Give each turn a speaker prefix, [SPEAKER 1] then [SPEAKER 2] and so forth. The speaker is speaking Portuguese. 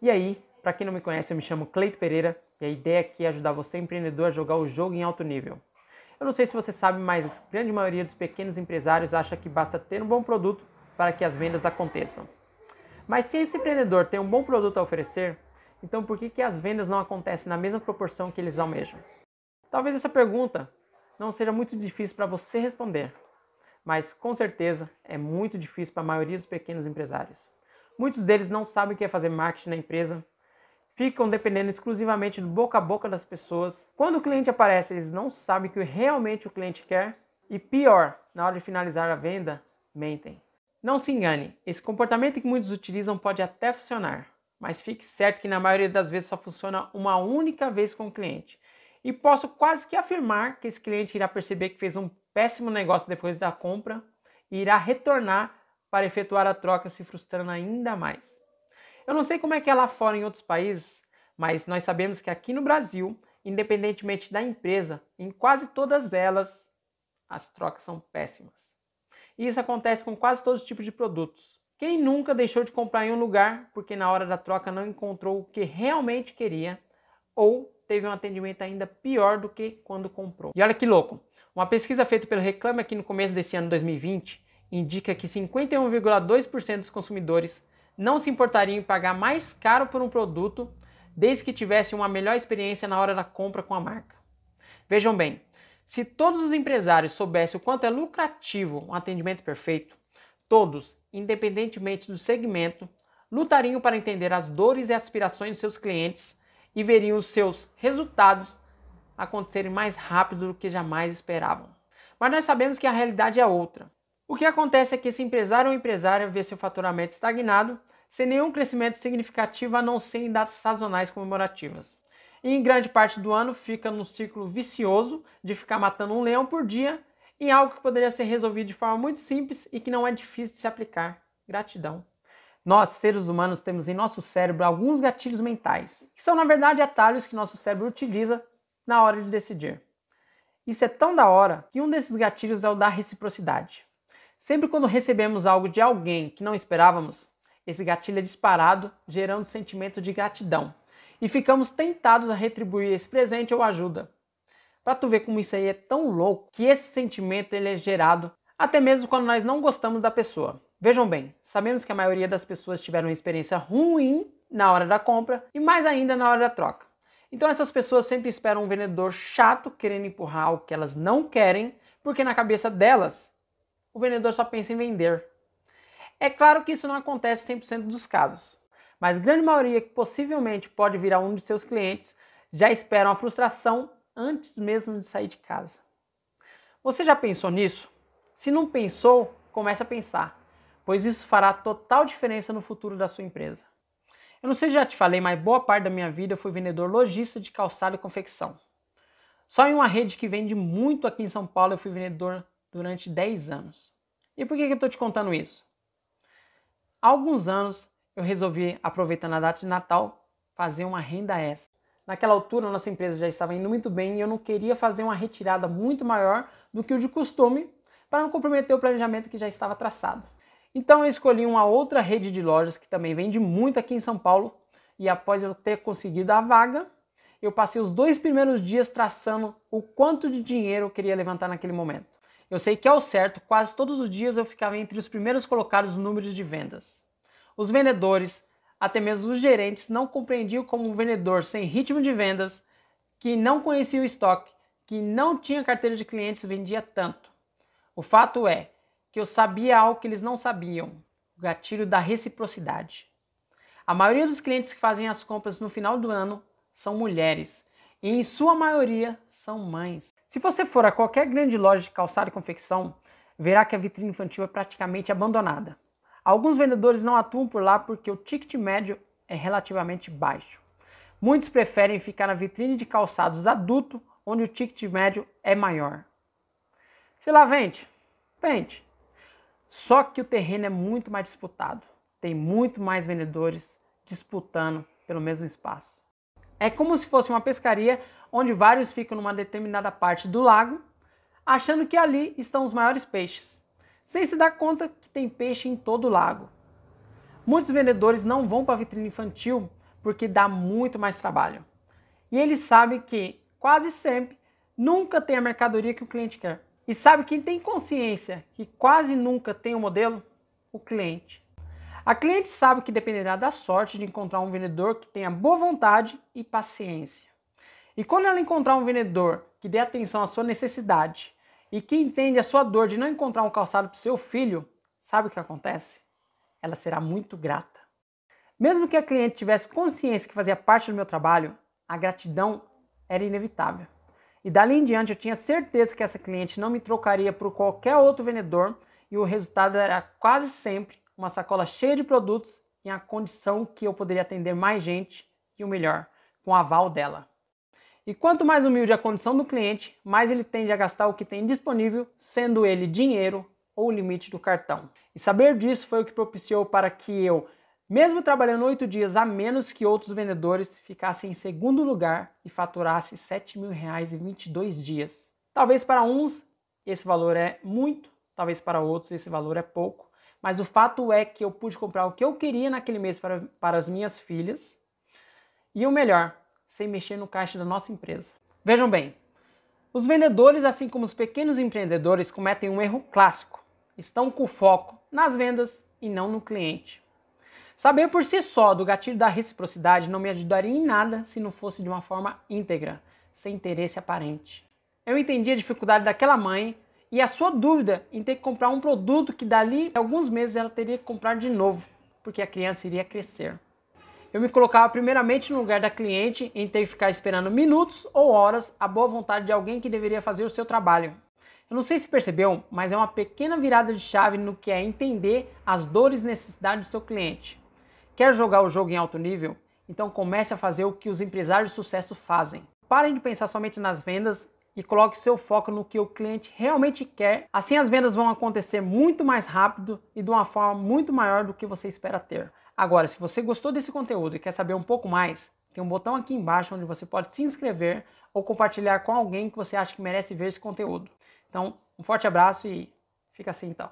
[SPEAKER 1] E aí, para quem não me conhece, eu me chamo Cleito Pereira e a ideia aqui é ajudar você, empreendedor, a jogar o jogo em alto nível. Eu não sei se você sabe, mas a grande maioria dos pequenos empresários acha que basta ter um bom produto para que as vendas aconteçam. Mas se esse empreendedor tem um bom produto a oferecer, então por que, que as vendas não acontecem na mesma proporção que eles almejam? Talvez essa pergunta não seja muito difícil para você responder, mas com certeza é muito difícil para a maioria dos pequenos empresários. Muitos deles não sabem o que é fazer marketing na empresa, ficam dependendo exclusivamente do boca a boca das pessoas. Quando o cliente aparece, eles não sabem o que realmente o cliente quer e pior, na hora de finalizar a venda, mentem. Não se engane, esse comportamento que muitos utilizam pode até funcionar, mas fique certo que na maioria das vezes só funciona uma única vez com o cliente. E posso quase que afirmar que esse cliente irá perceber que fez um péssimo negócio depois da compra e irá retornar para efetuar a troca, se frustrando ainda mais. Eu não sei como é que é lá fora em outros países, mas nós sabemos que aqui no Brasil, independentemente da empresa, em quase todas elas, as trocas são péssimas. E isso acontece com quase todos os tipos de produtos. Quem nunca deixou de comprar em um lugar porque na hora da troca não encontrou o que realmente queria ou teve um atendimento ainda pior do que quando comprou? E olha que louco! Uma pesquisa feita pelo Reclame aqui no começo desse ano 2020 indica que 51,2% dos consumidores não se importariam em pagar mais caro por um produto desde que tivesse uma melhor experiência na hora da compra com a marca. Vejam bem, se todos os empresários soubessem o quanto é lucrativo um atendimento perfeito, todos, independentemente do segmento, lutariam para entender as dores e aspirações de seus clientes e veriam os seus resultados acontecerem mais rápido do que jamais esperavam. Mas nós sabemos que a realidade é outra. O que acontece é que esse empresário ou empresária vê seu faturamento estagnado, sem nenhum crescimento significativo a não ser em datas sazonais comemorativas. E em grande parte do ano fica no ciclo vicioso de ficar matando um leão por dia em algo que poderia ser resolvido de forma muito simples e que não é difícil de se aplicar. Gratidão. Nós, seres humanos, temos em nosso cérebro alguns gatilhos mentais, que são na verdade atalhos que nosso cérebro utiliza na hora de decidir. Isso é tão da hora que um desses gatilhos é o da reciprocidade. Sempre quando recebemos algo de alguém que não esperávamos, esse gatilho é disparado, gerando sentimento de gratidão. E ficamos tentados a retribuir esse presente ou ajuda. Para tu ver como isso aí é tão louco que esse sentimento ele é gerado até mesmo quando nós não gostamos da pessoa. Vejam bem, sabemos que a maioria das pessoas tiveram uma experiência ruim na hora da compra e mais ainda na hora da troca. Então essas pessoas sempre esperam um vendedor chato querendo empurrar algo que elas não querem, porque na cabeça delas o vendedor só pensa em vender. É claro que isso não acontece 100% dos casos, mas grande maioria que possivelmente pode virar um de seus clientes já esperam a frustração antes mesmo de sair de casa. Você já pensou nisso? Se não pensou, comece a pensar, pois isso fará total diferença no futuro da sua empresa. Eu não sei se já te falei, mas boa parte da minha vida eu fui vendedor lojista de calçado e confecção. Só em uma rede que vende muito aqui em São Paulo eu fui vendedor durante 10 anos. E por que, eu estou te contando isso? Há alguns anos eu resolvi, aproveitando a data de Natal, fazer uma renda extra. Naquela altura, nossa empresa já estava indo muito bem e eu não queria fazer uma retirada muito maior do que o de costume para não comprometer o planejamento que já estava traçado. Então eu escolhi uma outra rede de lojas que também vende muito aqui em São Paulo e após eu ter conseguido a vaga, eu passei os dois primeiros dias traçando o quanto de dinheiro eu queria levantar naquele momento. Eu sei que ao certo, quase todos os dias eu ficava entre os primeiros colocados nos números de vendas. Os vendedores, até mesmo os gerentes, não compreendiam como um vendedor sem ritmo de vendas, que não conhecia o estoque, que não tinha carteira de clientes, vendia tanto. O fato é que eu sabia algo que eles não sabiam: o gatilho da reciprocidade. A maioria dos clientes que fazem as compras no final do ano são mulheres, e em sua maioria são mães. Se você for a qualquer grande loja de calçado e confecção, verá que a vitrine infantil é praticamente abandonada. Alguns vendedores não atuam por lá porque o ticket médio é relativamente baixo. Muitos preferem ficar na vitrine de calçados adulto, onde o ticket médio é maior. Se lá vende, vende. Só que o terreno é muito mais disputado. Tem muito mais vendedores disputando pelo mesmo espaço. É como se fosse uma pescaria onde vários ficam numa determinada parte do lago, achando que ali estão os maiores peixes, sem se dar conta que tem peixe em todo o lago. Muitos vendedores não vão para a vitrine infantil porque dá muito mais trabalho. E ele sabe que quase sempre nunca tem a mercadoria que o cliente quer. E sabe quem tem consciência que quase nunca tem o um modelo? O cliente. A cliente sabe que dependerá da sorte de encontrar um vendedor que tenha boa vontade e paciência. E quando ela encontrar um vendedor que dê atenção à sua necessidade e que entende a sua dor de não encontrar um calçado para o seu filho, sabe o que acontece? Ela será muito grata. Mesmo que a cliente tivesse consciência que fazia parte do meu trabalho, a gratidão era inevitável. E dali em diante eu tinha certeza que essa cliente não me trocaria por qualquer outro vendedor e o resultado era quase sempre uma sacola cheia de produtos em a condição que eu poderia atender mais gente e o melhor, com o aval dela. E quanto mais humilde a condição do cliente, mais ele tende a gastar o que tem disponível, sendo ele dinheiro ou limite do cartão. E saber disso foi o que propiciou para que eu mesmo trabalhando oito dias a menos que outros vendedores, ficasse em segundo lugar e faturasse 7 mil reais em 22 dias. Talvez para uns esse valor é muito, talvez para outros esse valor é pouco, mas o fato é que eu pude comprar o que eu queria naquele mês para, para as minhas filhas e o melhor, sem mexer no caixa da nossa empresa. Vejam bem, os vendedores, assim como os pequenos empreendedores, cometem um erro clássico. Estão com foco nas vendas e não no cliente. Saber por si só do gatilho da reciprocidade não me ajudaria em nada se não fosse de uma forma íntegra, sem interesse aparente. Eu entendi a dificuldade daquela mãe e a sua dúvida em ter que comprar um produto que dali a alguns meses ela teria que comprar de novo, porque a criança iria crescer. Eu me colocava primeiramente no lugar da cliente em ter que ficar esperando minutos ou horas a boa vontade de alguém que deveria fazer o seu trabalho. Eu não sei se percebeu, mas é uma pequena virada de chave no que é entender as dores e necessidades do seu cliente. Quer jogar o jogo em alto nível? Então comece a fazer o que os empresários de sucesso fazem. Parem de pensar somente nas vendas e coloque seu foco no que o cliente realmente quer. Assim as vendas vão acontecer muito mais rápido e de uma forma muito maior do que você espera ter. Agora, se você gostou desse conteúdo e quer saber um pouco mais, tem um botão aqui embaixo onde você pode se inscrever ou compartilhar com alguém que você acha que merece ver esse conteúdo. Então, um forte abraço e fica assim então.